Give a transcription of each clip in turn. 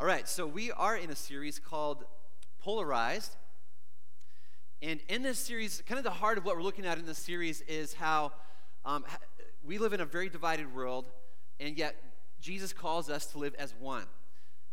All right, so we are in a series called Polarized. And in this series, kind of the heart of what we're looking at in this series is how um, we live in a very divided world, and yet Jesus calls us to live as one.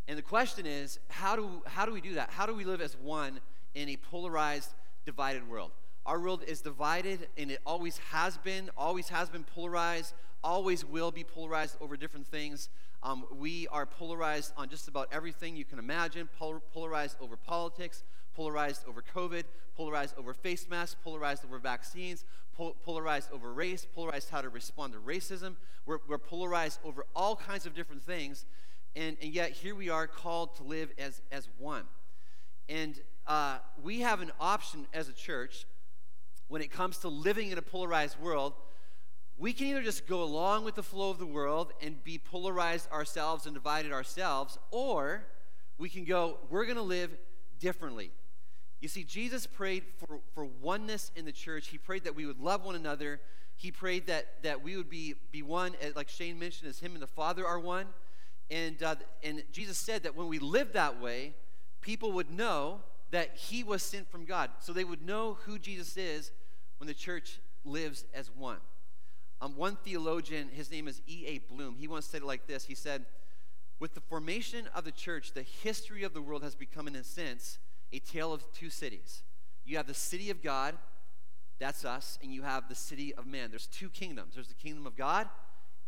And the question is, how do, how do we do that? How do we live as one in a polarized, divided world? Our world is divided, and it always has been, always has been polarized, always will be polarized over different things. Um, we are polarized on just about everything you can imagine, Pol- polarized over politics, polarized over COVID, polarized over face masks, polarized over vaccines, pol- polarized over race, polarized how to respond to racism. We're, we're polarized over all kinds of different things. And, and yet, here we are called to live as, as one. And uh, we have an option as a church when it comes to living in a polarized world we can either just go along with the flow of the world and be polarized ourselves and divided ourselves, or we can go, we're going to live differently. You see, Jesus prayed for, for oneness in the church. He prayed that we would love one another. He prayed that, that we would be, be one, like Shane mentioned, as Him and the Father are one. And, uh, and Jesus said that when we live that way, people would know that He was sent from God. So they would know who Jesus is when the church lives as one. Um, one theologian, his name is E.A. Bloom, he once said it like this He said, With the formation of the church, the history of the world has become, in a sense, a tale of two cities. You have the city of God, that's us, and you have the city of man. There's two kingdoms there's the kingdom of God,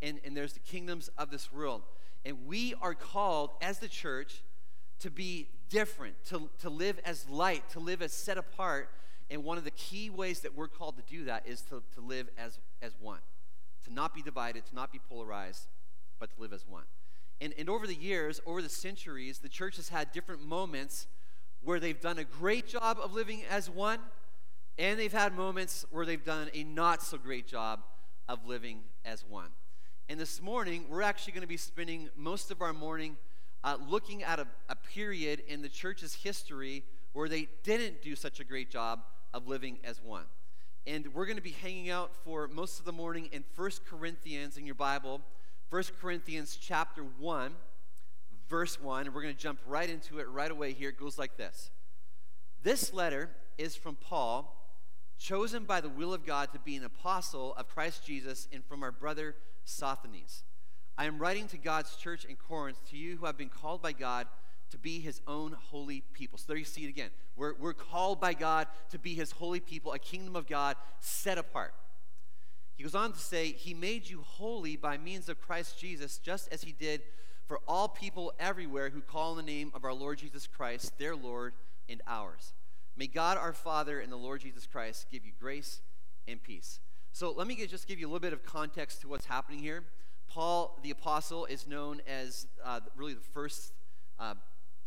and, and there's the kingdoms of this world. And we are called, as the church, to be different, to, to live as light, to live as set apart. And one of the key ways that we're called to do that is to, to live as, as one not be divided, to not be polarized, but to live as one. And, and over the years, over the centuries, the church has had different moments where they've done a great job of living as one, and they've had moments where they've done a not so great job of living as one. And this morning, we're actually going to be spending most of our morning uh, looking at a, a period in the church's history where they didn't do such a great job of living as one. And we're going to be hanging out for most of the morning in First Corinthians in your Bible, First Corinthians chapter 1, verse 1. And we're going to jump right into it right away here. It goes like this This letter is from Paul, chosen by the will of God to be an apostle of Christ Jesus, and from our brother Sosthenes. I am writing to God's church in Corinth, to you who have been called by God to be his own holy people. So there you see it again. We're, we're called by God to be his holy people, a kingdom of God set apart. He goes on to say, He made you holy by means of Christ Jesus, just as He did for all people everywhere who call on the name of our Lord Jesus Christ, their Lord and ours. May God our Father and the Lord Jesus Christ give you grace and peace. So let me get, just give you a little bit of context to what's happening here. Paul the Apostle is known as uh, really the first uh,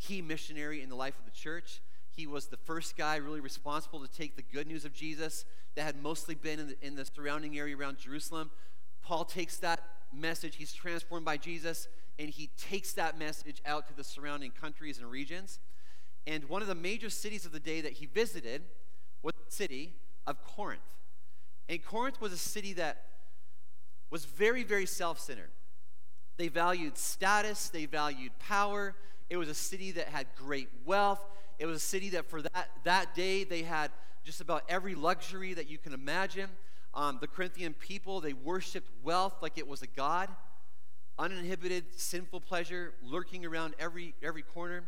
key missionary in the life of the church. He was the first guy really responsible to take the good news of Jesus that had mostly been in the, in the surrounding area around Jerusalem. Paul takes that message, he's transformed by Jesus, and he takes that message out to the surrounding countries and regions. And one of the major cities of the day that he visited was the city of Corinth. And Corinth was a city that was very, very self centered. They valued status, they valued power, it was a city that had great wealth. It was a city that for that, that day they had just about every luxury that you can imagine. Um, the Corinthian people, they worshiped wealth like it was a god. Uninhibited, sinful pleasure lurking around every, every corner.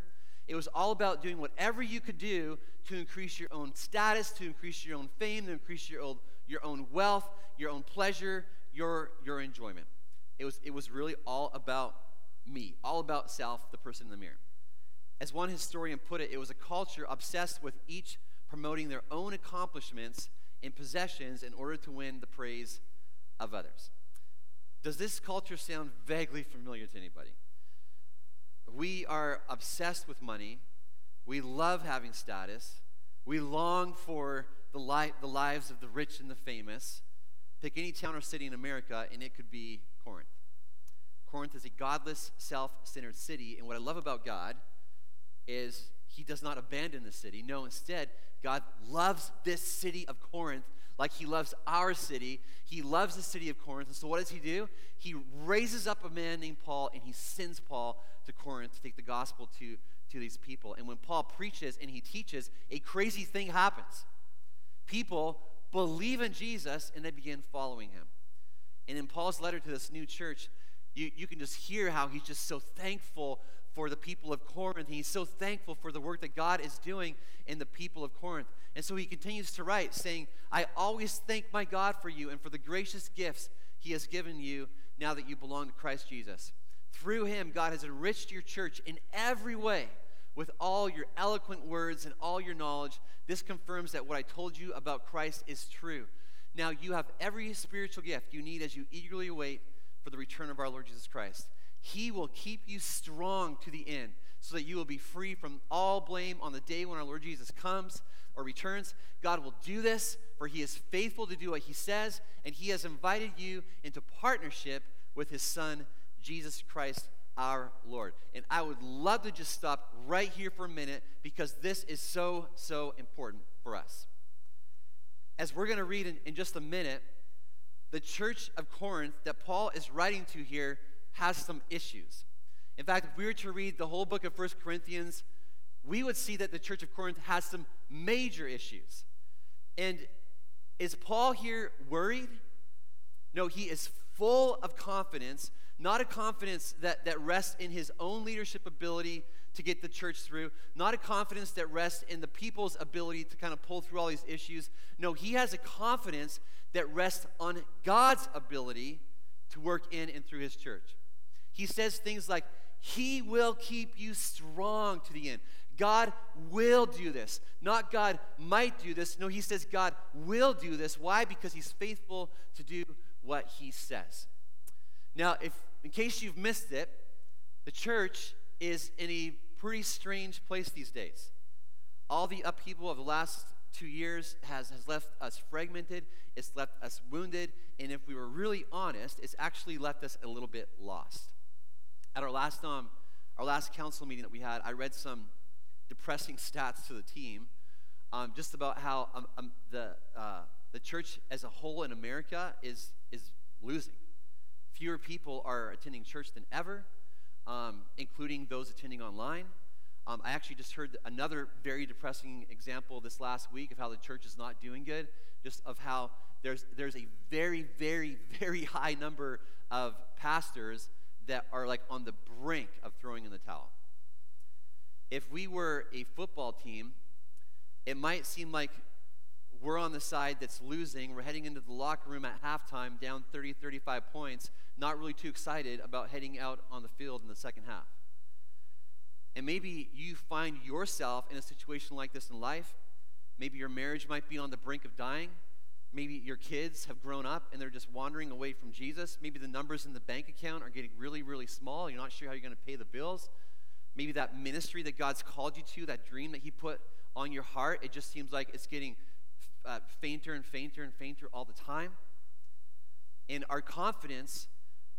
It was all about doing whatever you could do to increase your own status, to increase your own fame, to increase your own, your own wealth, your own pleasure, your, your enjoyment. It was, it was really all about me, all about self, the person in the mirror. As one historian put it, it was a culture obsessed with each promoting their own accomplishments and possessions in order to win the praise of others. Does this culture sound vaguely familiar to anybody? We are obsessed with money. We love having status. We long for the, li- the lives of the rich and the famous. Pick any town or city in America, and it could be Corinth. Corinth is a godless, self centered city. And what I love about God is he does not abandon the city. No, instead, God loves this city of Corinth like he loves our city. He loves the city of Corinth. And so, what does he do? He raises up a man named Paul and he sends Paul to Corinth to take the gospel to, to these people. And when Paul preaches and he teaches, a crazy thing happens. People believe in Jesus and they begin following him. And in Paul's letter to this new church, you, you can just hear how he's just so thankful for the people of Corinth. He's so thankful for the work that God is doing in the people of Corinth. And so he continues to write, saying, I always thank my God for you and for the gracious gifts he has given you now that you belong to Christ Jesus. Through him, God has enriched your church in every way with all your eloquent words and all your knowledge. This confirms that what I told you about Christ is true. Now you have every spiritual gift you need as you eagerly await for the return of our Lord Jesus Christ. He will keep you strong to the end so that you will be free from all blame on the day when our Lord Jesus comes or returns. God will do this, for he is faithful to do what he says, and he has invited you into partnership with his Son, Jesus Christ our Lord. And I would love to just stop right here for a minute because this is so, so important for us. As we're going to read in, in just a minute, the church of Corinth that Paul is writing to here has some issues. In fact, if we were to read the whole book of First Corinthians, we would see that the church of Corinth has some major issues. And is Paul here worried? No, he is full of confidence not a confidence that, that rests in his own leadership ability to get the church through, not a confidence that rests in the people's ability to kind of pull through all these issues. No, he has a confidence that rests on God's ability to work in and through his church. He says things like, He will keep you strong to the end. God will do this. Not God might do this. No, he says God will do this. Why? Because he's faithful to do what he says. Now, if in case you've missed it, the church is in a pretty strange place these days. All the upheaval of the last two years has, has left us fragmented, it's left us wounded, and if we were really honest, it's actually left us a little bit lost. At our last, um, our last council meeting that we had, I read some depressing stats to the team um, just about how um, um, the, uh, the church as a whole in America is, is losing. Fewer people are attending church than ever, um, including those attending online. Um, I actually just heard another very depressing example this last week of how the church is not doing good, just of how there's, there's a very, very, very high number of pastors that are like on the brink of throwing in the towel. If we were a football team, it might seem like we're on the side that's losing. We're heading into the locker room at halftime, down 30, 35 points, not really too excited about heading out on the field in the second half. And maybe you find yourself in a situation like this in life. Maybe your marriage might be on the brink of dying. Maybe your kids have grown up and they're just wandering away from Jesus. Maybe the numbers in the bank account are getting really, really small. You're not sure how you're going to pay the bills. Maybe that ministry that God's called you to, that dream that He put on your heart, it just seems like it's getting uh, fainter and fainter and fainter all the time. And our confidence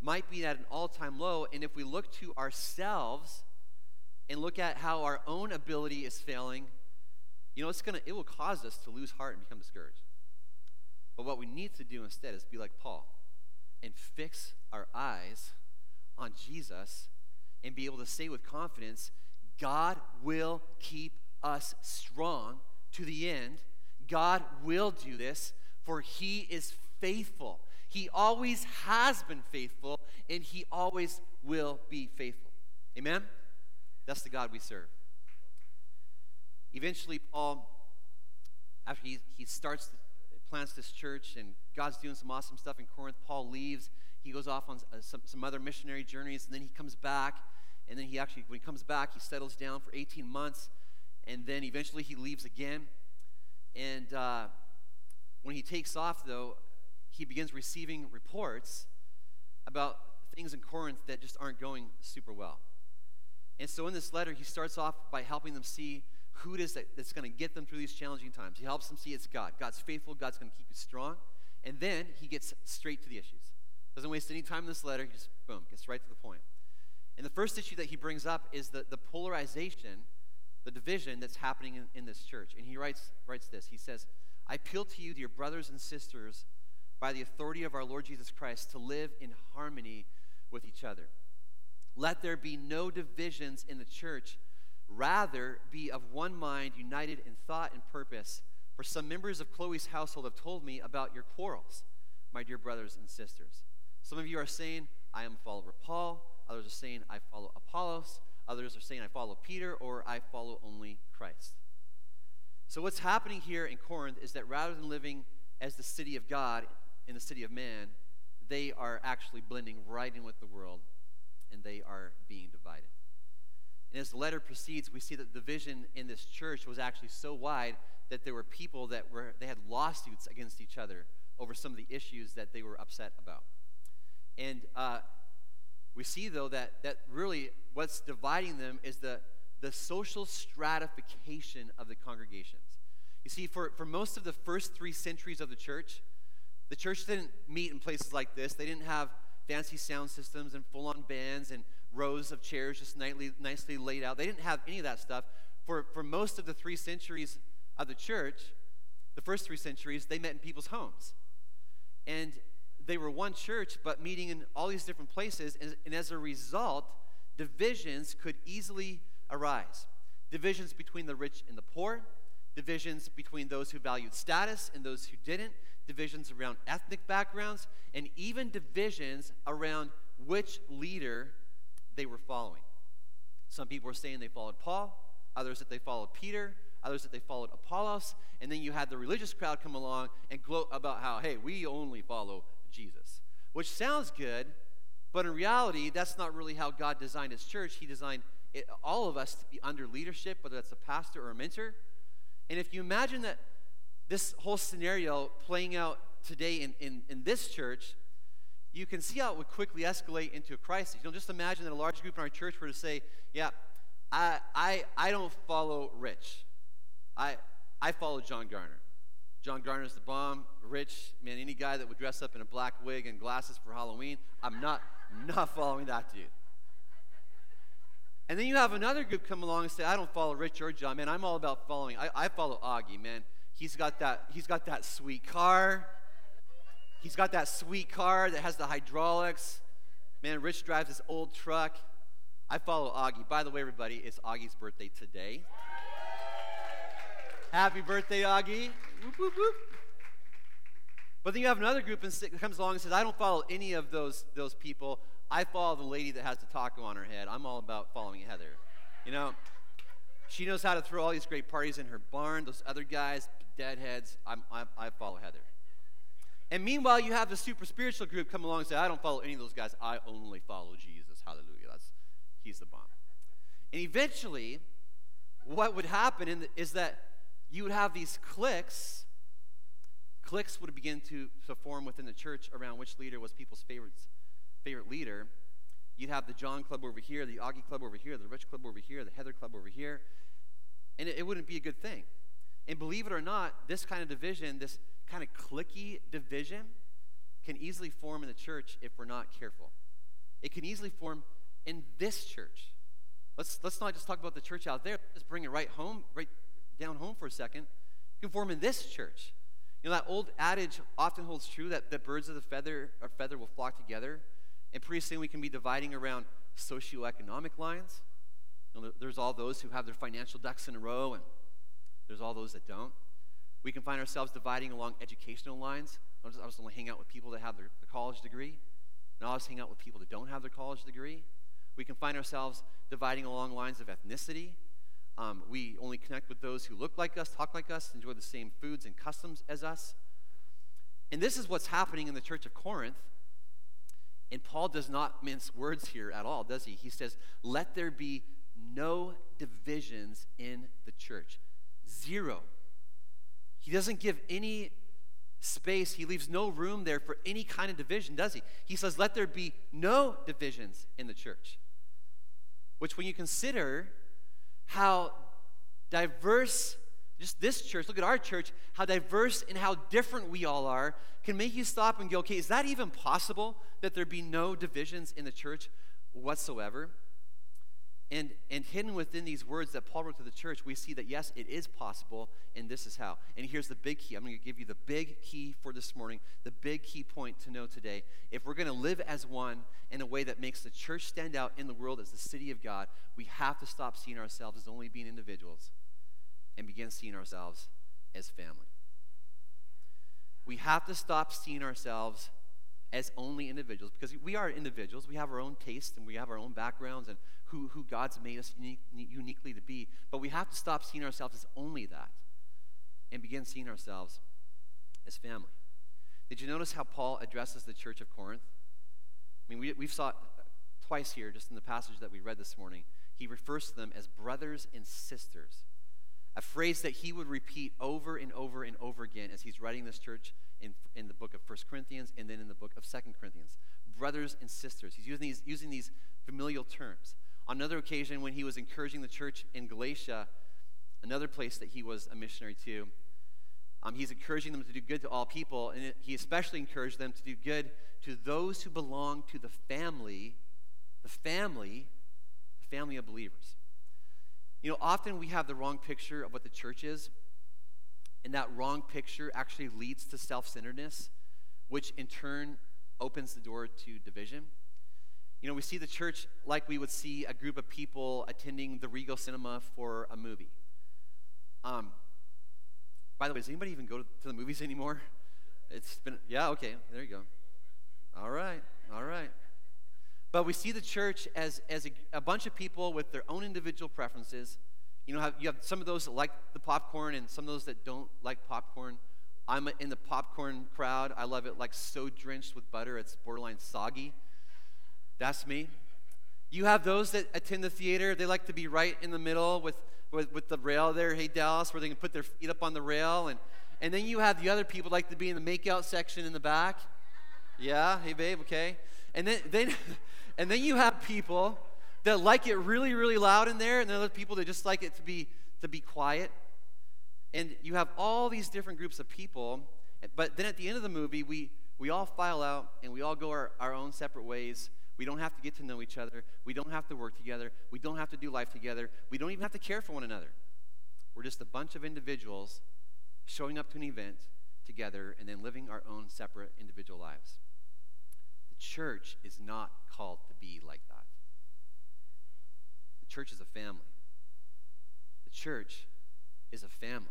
might be at an all time low. And if we look to ourselves and look at how our own ability is failing, you know, it's gonna, it will cause us to lose heart and become discouraged. But what we need to do instead is be like Paul and fix our eyes on Jesus and be able to say with confidence, God will keep us strong to the end. God will do this, for he is faithful. He always has been faithful, and He always will be faithful. Amen? That's the God we serve. Eventually, Paul, after he, he starts, plants this church, and God's doing some awesome stuff in Corinth, Paul leaves. He goes off on uh, some, some other missionary journeys, and then he comes back. And then he actually, when he comes back, he settles down for 18 months, and then eventually he leaves again. And uh, when he takes off, though, he begins receiving reports about things in Corinth that just aren't going super well. And so in this letter, he starts off by helping them see who it is that, that's going to get them through these challenging times. He helps them see it's God. God's faithful, God's going to keep you strong. And then he gets straight to the issues. Doesn't waste any time in this letter, he just, boom, gets right to the point. And the first issue that he brings up is the, the polarization, the division that's happening in, in this church. And he writes, writes this He says, I appeal to you, dear brothers and sisters, by the authority of our Lord Jesus Christ, to live in harmony with each other. Let there be no divisions in the church. Rather, be of one mind, united in thought and purpose. For some members of Chloe's household have told me about your quarrels, my dear brothers and sisters. Some of you are saying, I am a follower of Paul. Others are saying, I follow Apollos. Others are saying, I follow Peter, or I follow only Christ. So, what's happening here in Corinth is that rather than living as the city of God in the city of man, they are actually blending right in with the world and they are being divided. And as the letter proceeds, we see that the division in this church was actually so wide that there were people that were they had lawsuits against each other over some of the issues that they were upset about. And uh, we see though that that really what's dividing them is the the social stratification of the congregations. You see, for, for most of the first three centuries of the church, the church didn't meet in places like this. They didn't have fancy sound systems and full on bands and rows of chairs just nightly, nicely laid out. They didn't have any of that stuff. For, for most of the three centuries of the church, the first three centuries, they met in people's homes. And they were one church, but meeting in all these different places. And, and as a result, divisions could easily arise divisions between the rich and the poor, divisions between those who valued status and those who didn't, divisions around ethnic backgrounds, and even divisions around which leader they were following. Some people were saying they followed Paul, others that they followed Peter, others that they followed Apollos, and then you had the religious crowd come along and gloat about how, hey, we only follow Jesus. Which sounds good, but in reality, that's not really how God designed his church. He designed it, all of us to be under leadership, whether that's a pastor or a mentor. And if you imagine that this whole scenario playing out today in, in, in this church, you can see how it would quickly escalate into a crisis. You know, just imagine that a large group in our church were to say, Yeah, I, I, I don't follow Rich. I, I follow John Garner. John Garner's the bomb. Rich, man, any guy that would dress up in a black wig and glasses for Halloween, I'm not, not following that dude. And then you have another group come along and say, I don't follow Rich or John, man. I'm all about following. I, I follow Augie, man. He's got that, he's got that sweet car. He's got that sweet car that has the hydraulics. Man, Rich drives this old truck. I follow Augie. By the way, everybody, it's Augie's birthday today. Happy birthday, Augie. Whoop, whoop, whoop. But then you have another group that comes along and says, I don't follow any of those, those people. I follow the lady that has the taco on her head. I'm all about following Heather. You know, she knows how to throw all these great parties in her barn. Those other guys, deadheads, I'm, I'm, I follow Heather. And meanwhile, you have the super spiritual group come along and say, I don't follow any of those guys. I only follow Jesus. Hallelujah. That's, he's the bomb. And eventually, what would happen the, is that you would have these cliques. Cliques would begin to, to form within the church around which leader was people's favorites favorite leader, you'd have the John Club over here, the Augie Club over here, the Rich Club over here, the Heather Club over here, and it, it wouldn't be a good thing. And believe it or not, this kind of division, this kind of clicky division, can easily form in the church if we're not careful. It can easily form in this church. Let's, let's not just talk about the church out there. Let's bring it right home, right down home for a second. It can form in this church. You know, that old adage often holds true that, that birds of the feather, or feather will flock together. And pretty soon we can be dividing around socioeconomic lines. You know, there's all those who have their financial ducks in a row, and there's all those that don't. We can find ourselves dividing along educational lines. I was, I was only hang out with people that have their, their college degree. and I'll just hang out with people that don't have their college degree. We can find ourselves dividing along lines of ethnicity. Um, we only connect with those who look like us, talk like us, enjoy the same foods and customs as us. And this is what's happening in the church of Corinth. And Paul does not mince words here at all, does he? He says, Let there be no divisions in the church. Zero. He doesn't give any space, he leaves no room there for any kind of division, does he? He says, Let there be no divisions in the church. Which, when you consider how diverse just this church, look at our church, how diverse and how different we all are, can make you stop and go, okay, is that even possible that there be no divisions in the church whatsoever? And, and hidden within these words that Paul wrote to the church, we see that yes, it is possible, and this is how. And here's the big key. I'm going to give you the big key for this morning, the big key point to know today. If we're going to live as one in a way that makes the church stand out in the world as the city of God, we have to stop seeing ourselves as only being individuals and begin seeing ourselves as family. We have to stop seeing ourselves as only individuals because we are individuals. We have our own tastes and we have our own backgrounds and who, who God's made us unique, uniquely to be. But we have to stop seeing ourselves as only that and begin seeing ourselves as family. Did you notice how Paul addresses the church of Corinth? I mean, we, we've saw twice here, just in the passage that we read this morning. He refers to them as brothers and sisters, a phrase that he would repeat over and over and over again as he's writing this church in, in the book of First Corinthians and then in the book of Second Corinthians. Brothers and sisters. He's using these, using these familial terms. On another occasion, when he was encouraging the church in Galatia, another place that he was a missionary to, um, he's encouraging them to do good to all people, and he especially encouraged them to do good to those who belong to the family, the family, the family of believers. You know, often we have the wrong picture of what the church is, and that wrong picture actually leads to self centeredness, which in turn opens the door to division. You know, we see the church like we would see a group of people attending the Regal Cinema for a movie. Um, by the way, does anybody even go to the movies anymore? It's been, yeah, okay, there you go. All right, all right. But we see the church as, as a, a bunch of people with their own individual preferences. You know, you have some of those that like the popcorn and some of those that don't like popcorn. I'm in the popcorn crowd. I love it like so drenched with butter, it's borderline soggy. That's me. You have those that attend the theater, they like to be right in the middle with, with, with the rail there, hey Dallas, where they can put their feet up on the rail. And, and then you have the other people like to be in the makeout section in the back. Yeah, hey babe, okay. And then, then, and then you have people that like it really, really loud in there, and then other people that just like it to be to be quiet. And you have all these different groups of people, but then at the end of the movie, we we all file out and we all go our, our own separate ways we don't have to get to know each other. We don't have to work together. We don't have to do life together. We don't even have to care for one another. We're just a bunch of individuals showing up to an event together and then living our own separate individual lives. The church is not called to be like that. The church is a family. The church is a family.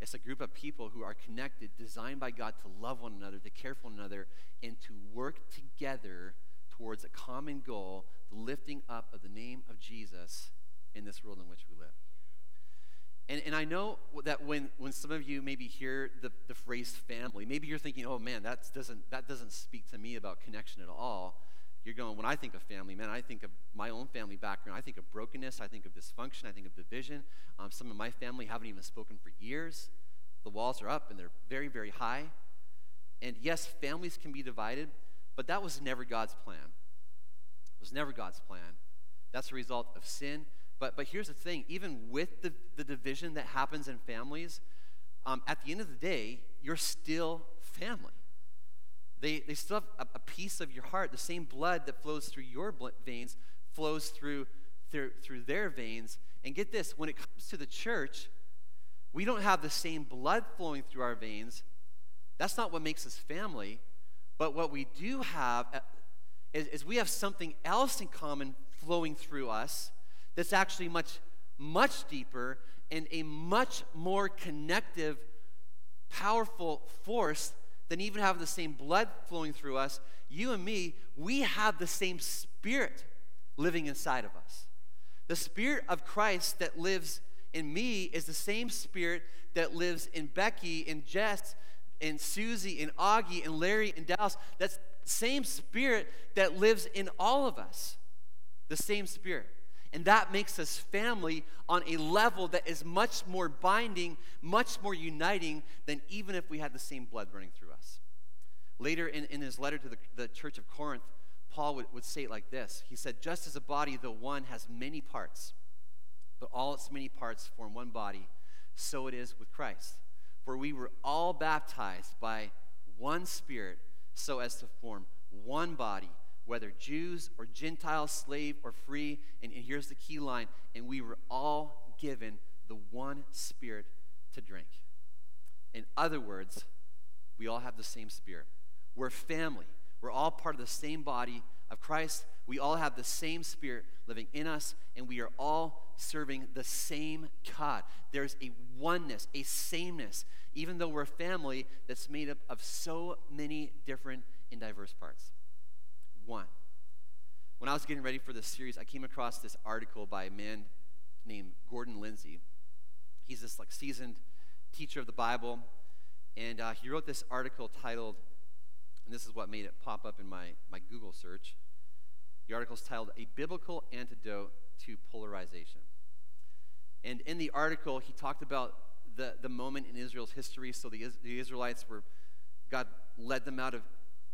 It's a group of people who are connected, designed by God to love one another, to care for one another, and to work together towards a common goal, the lifting up of the name of Jesus in this world in which we live. And, and I know that when, when some of you maybe hear the, the phrase family, maybe you're thinking, oh man, that doesn't, that doesn't speak to me about connection at all. You're going, when I think of family, man, I think of my own family background. I think of brokenness. I think of dysfunction. I think of division. Um, some of my family haven't even spoken for years. The walls are up and they're very, very high. And yes, families can be divided, but that was never God's plan. It was never God's plan. That's a result of sin. But, but here's the thing even with the, the division that happens in families, um, at the end of the day, you're still family. They, they still have a, a piece of your heart. The same blood that flows through your veins flows through, through, through their veins. And get this when it comes to the church, we don't have the same blood flowing through our veins. That's not what makes us family. But what we do have uh, is, is we have something else in common flowing through us that's actually much, much deeper and a much more connective, powerful force than even have the same blood flowing through us. You and me, we have the same spirit living inside of us. The spirit of Christ that lives in me is the same spirit that lives in Becky and Jess and Susie and Augie and Larry and Dallas. That's same spirit that lives in all of us. The same spirit. And that makes us family on a level that is much more binding, much more uniting than even if we had the same blood running through us. Later in, in his letter to the, the church of Corinth, Paul would, would say it like this He said, Just as a body, though one, has many parts, but all its many parts form one body, so it is with Christ. For we were all baptized by one Spirit so as to form one body, whether Jews or Gentiles, slave or free. And, and here's the key line and we were all given the one spirit to drink. In other words, we all have the same spirit. We're family. We're all part of the same body of Christ. We all have the same spirit living in us, and we are all serving the same God. There's a oneness, a sameness, even though we're a family that's made up of so many different and diverse parts. One. When I was getting ready for this series, I came across this article by a man named Gordon Lindsay. He's this like seasoned teacher of the Bible, and uh, he wrote this article titled, and this is what made it pop up in my, my Google search. The article is titled A Biblical Antidote to Polarization. And in the article, he talked about the, the moment in Israel's history. So the, the Israelites were, God led them out of,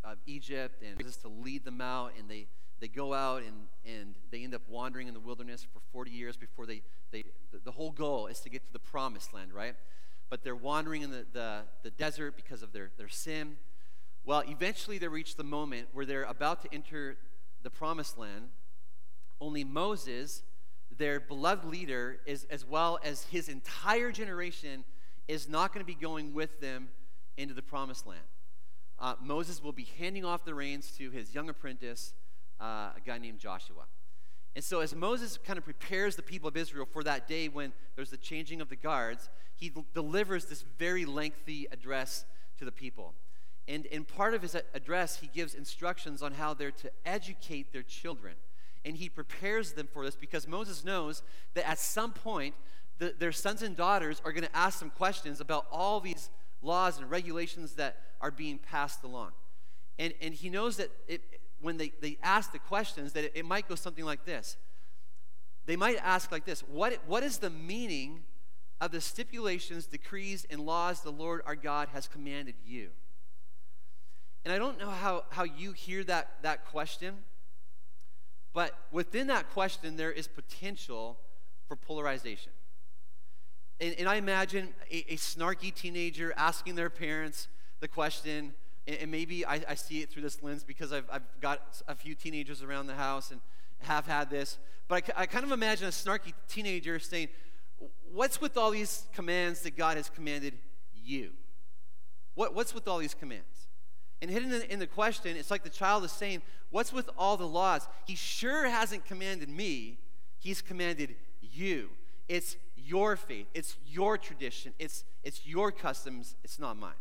of Egypt and just to lead them out, and they, they go out and, and they end up wandering in the wilderness for 40 years before they, they the, the whole goal is to get to the promised land, right? But they're wandering in the, the, the desert because of their, their sin. Well, eventually they reach the moment where they're about to enter the promised land. Only Moses, their beloved leader, is, as well as his entire generation, is not going to be going with them into the promised land. Uh, Moses will be handing off the reins to his young apprentice, uh, a guy named Joshua. And so, as Moses kind of prepares the people of Israel for that day when there's the changing of the guards, he delivers this very lengthy address to the people. And in part of his address, he gives instructions on how they're to educate their children. And he prepares them for this because Moses knows that at some point, the, their sons and daughters are going to ask some questions about all these laws and regulations that are being passed along. And, and he knows that it, when they, they ask the questions, that it, it might go something like this. They might ask like this what, what is the meaning of the stipulations, decrees, and laws the Lord our God has commanded you? And I don't know how, how you hear that, that question, but within that question, there is potential for polarization. And, and I imagine a, a, snarky teenager asking their parents the question, and, and maybe I, I, see it through this lens because I've, I've got a few teenagers around the house and have had this, but I, I kind of imagine a snarky teenager saying, What's with all these commands that God has commanded you? What, what's with all these commands? And hidden in the question, it's like the child is saying, What's with all the laws? He sure hasn't commanded me, he's commanded you. It's your faith, it's your tradition, it's, it's your customs, it's not mine.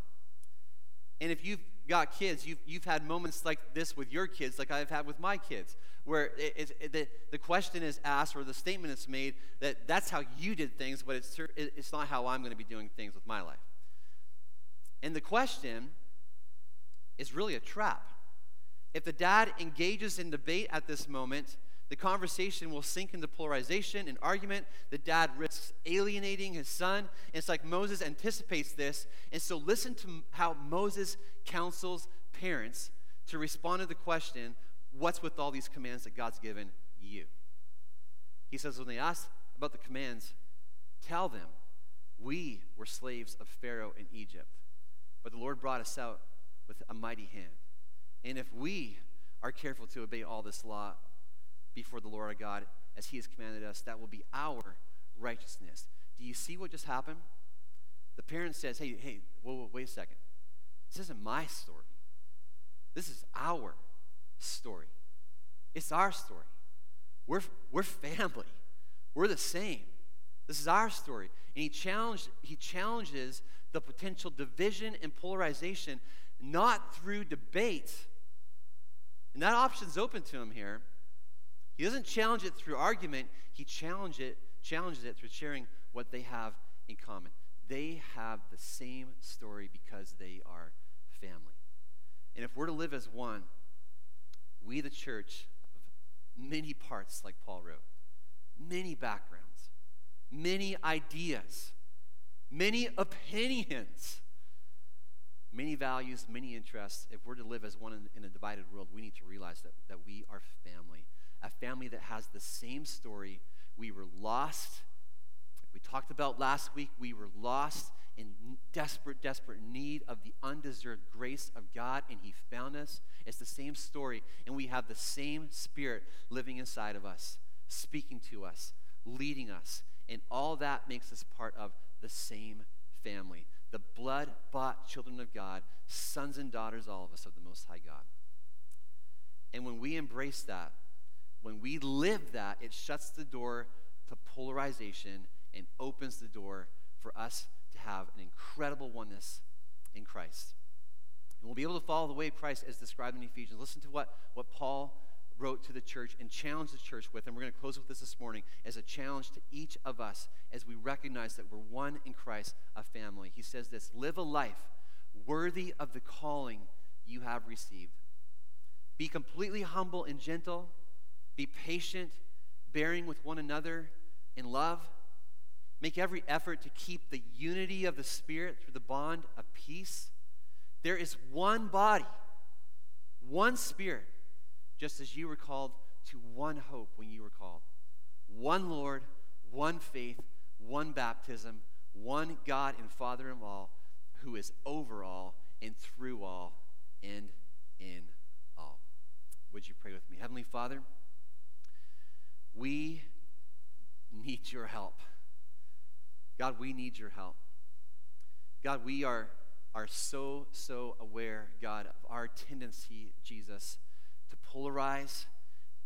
And if you've got kids, you've, you've had moments like this with your kids, like I've had with my kids, where it, it, the, the question is asked or the statement is made that that's how you did things, but it's, it's not how I'm going to be doing things with my life. And the question is really a trap. If the dad engages in debate at this moment, the conversation will sink into polarization and argument. The dad risks alienating his son. And It's like Moses anticipates this. And so, listen to how Moses counsels parents to respond to the question what's with all these commands that God's given you? He says, when they ask about the commands, tell them, we were slaves of Pharaoh in Egypt, but the Lord brought us out with a mighty hand. And if we are careful to obey all this law before the Lord our God as He has commanded us, that will be our righteousness. Do you see what just happened? The parent says, Hey, hey, whoa, whoa, wait a second. This isn't my story. This is our story. It's our story. We're, we're family. We're the same. This is our story. And he, challenged, he challenges the potential division and polarization not through debate. And that option's open to him here. He doesn't challenge it through argument, he challenge it, challenges it through sharing what they have in common. They have the same story because they are family. And if we're to live as one, we, the church, of many parts, like Paul wrote, many backgrounds, many ideas, many opinions, many values, many interests. If we're to live as one in, in, a divided world, we need to realize that, that we are family. A family that has the same story. We were lost. We talked about last week, we were lost in desperate, desperate need of the undeserved grace of God, and He found us. It's the same story, and we have the same Spirit living inside of us, speaking to us, leading us, and all that makes us part of the same family. The blood bought children of God, sons and daughters, all of us, of the Most High God. And when we embrace that, when we live that, it shuts the door to polarization and opens the door for us to have an incredible oneness in Christ. And we'll be able to follow the way of Christ as described in Ephesians. Listen to what, what Paul wrote to the church and challenged the church with. And we're going to close with this this morning as a challenge to each of us as we recognize that we're one in Christ, a family. He says this Live a life worthy of the calling you have received. Be completely humble and gentle. Be patient, bearing with one another in love. Make every effort to keep the unity of the Spirit through the bond of peace. There is one body, one Spirit, just as you were called to one hope when you were called. One Lord, one faith, one baptism, one God and Father of all, who is over all and through all and in all. Would you pray with me? Heavenly Father, we need your help. God, we need your help. God, we are, are so, so aware, God, of our tendency, Jesus, to polarize.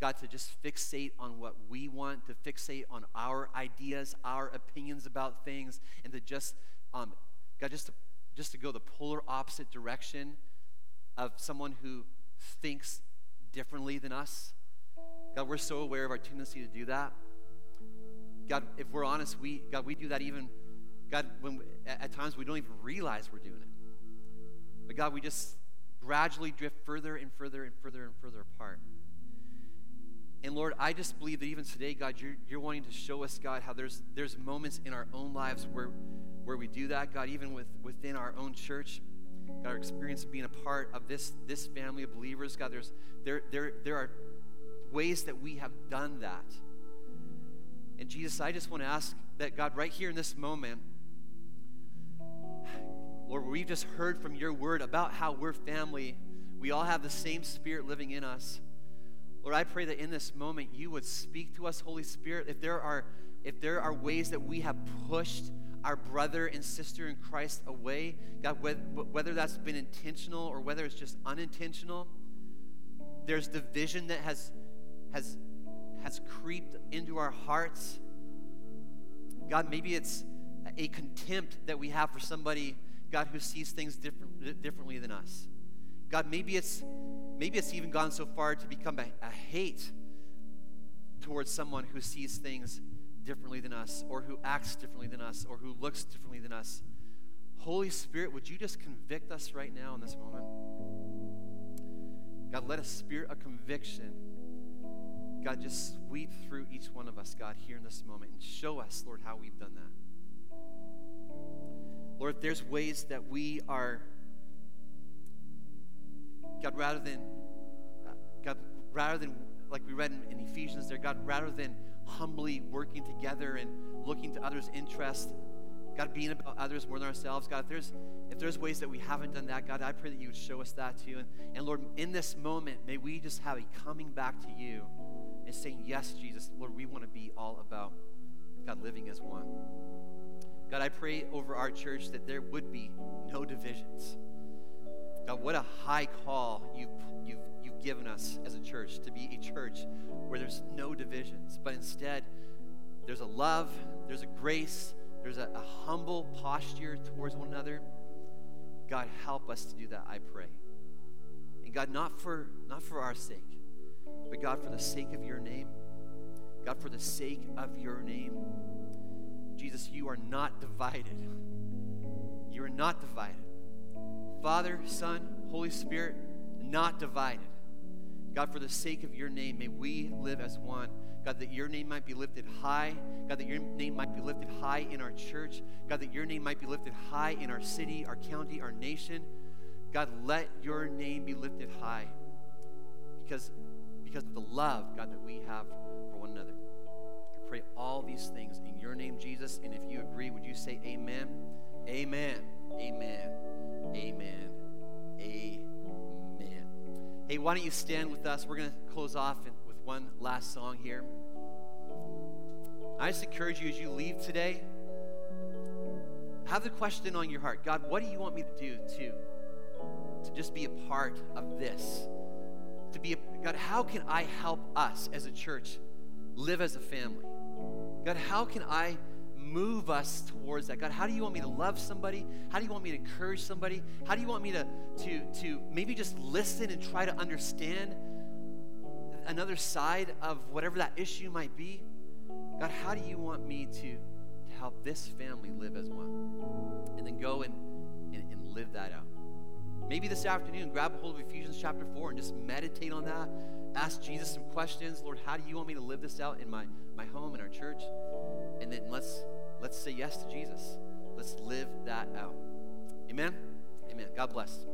God, to just fixate on what we want, to fixate on our ideas, our opinions about things, and to just, um, God, just to, just to go the polar opposite direction of someone who thinks differently than us. God, we're so aware of our tendency to do that. God, if we're honest, we God, we do that even God when we, at times we don't even realize we're doing it. But God, we just gradually drift further and further and further and further apart. And Lord, I just believe that even today, God, you're, you're wanting to show us, God, how there's there's moments in our own lives where where we do that, God, even with within our own church. God, our experience of being a part of this this family of believers, God, there's there there there are ways that we have done that. And Jesus, I just want to ask that God, right here in this moment, Lord, we've just heard from your word about how we're family. We all have the same spirit living in us. Lord, I pray that in this moment you would speak to us, Holy Spirit. If there are if there are ways that we have pushed our brother and sister in Christ away, God, whether that's been intentional or whether it's just unintentional, there's division that has has has creeped into our hearts. God, maybe it's a contempt that we have for somebody, God, who sees things different, differently than us. God, maybe it's maybe it's even gone so far to become a, a hate towards someone who sees things differently than us, or who acts differently than us, or who looks differently than us. Holy Spirit, would you just convict us right now in this moment? God, let a spirit of conviction God, just sweep through each one of us, God, here in this moment and show us, Lord, how we've done that. Lord, if there's ways that we are, God, rather than, uh, God, rather than, like we read in, in Ephesians there, God, rather than humbly working together and looking to others' interest, God, being about others more than ourselves, God, if there's if there's ways that we haven't done that, God, I pray that you would show us that too. And, and Lord, in this moment, may we just have a coming back to you and saying, Yes, Jesus, Lord, we want to be all about God living as one. God, I pray over our church that there would be no divisions. God, what a high call you've, you've, you've given us as a church to be a church where there's no divisions, but instead there's a love, there's a grace, there's a, a humble posture towards one another. God, help us to do that, I pray. And God, not for, not for our sake, but God, for the sake of your name, God, for the sake of your name, Jesus, you are not divided. You are not divided. Father, Son, Holy Spirit, not divided. God, for the sake of your name, may we live as one. God, that your name might be lifted high. God, that your name might be lifted high in our church. God, that your name might be lifted high in our city, our county, our nation. God, let your name be lifted high because, because of the love, God, that we have for one another. I pray all these things in your name, Jesus. And if you agree, would you say amen? Amen. Amen. Amen. Amen. Hey, why don't you stand with us? We're going to close off with one last song here. I just encourage you as you leave today, have the question on your heart God, what do you want me to do to, to just be a part of this? To be a, God, how can I help us as a church live as a family? God, how can I move us towards that? God, how do you want me to love somebody? How do you want me to encourage somebody? How do you want me to, to, to maybe just listen and try to understand another side of whatever that issue might be? God, how do you want me to, to help this family live as one? And then go and, and, and live that out. Maybe this afternoon, grab a hold of Ephesians chapter 4 and just meditate on that. Ask Jesus some questions. Lord, how do you want me to live this out in my, my home, in our church? And then let's let's say yes to Jesus. Let's live that out. Amen. Amen. God bless.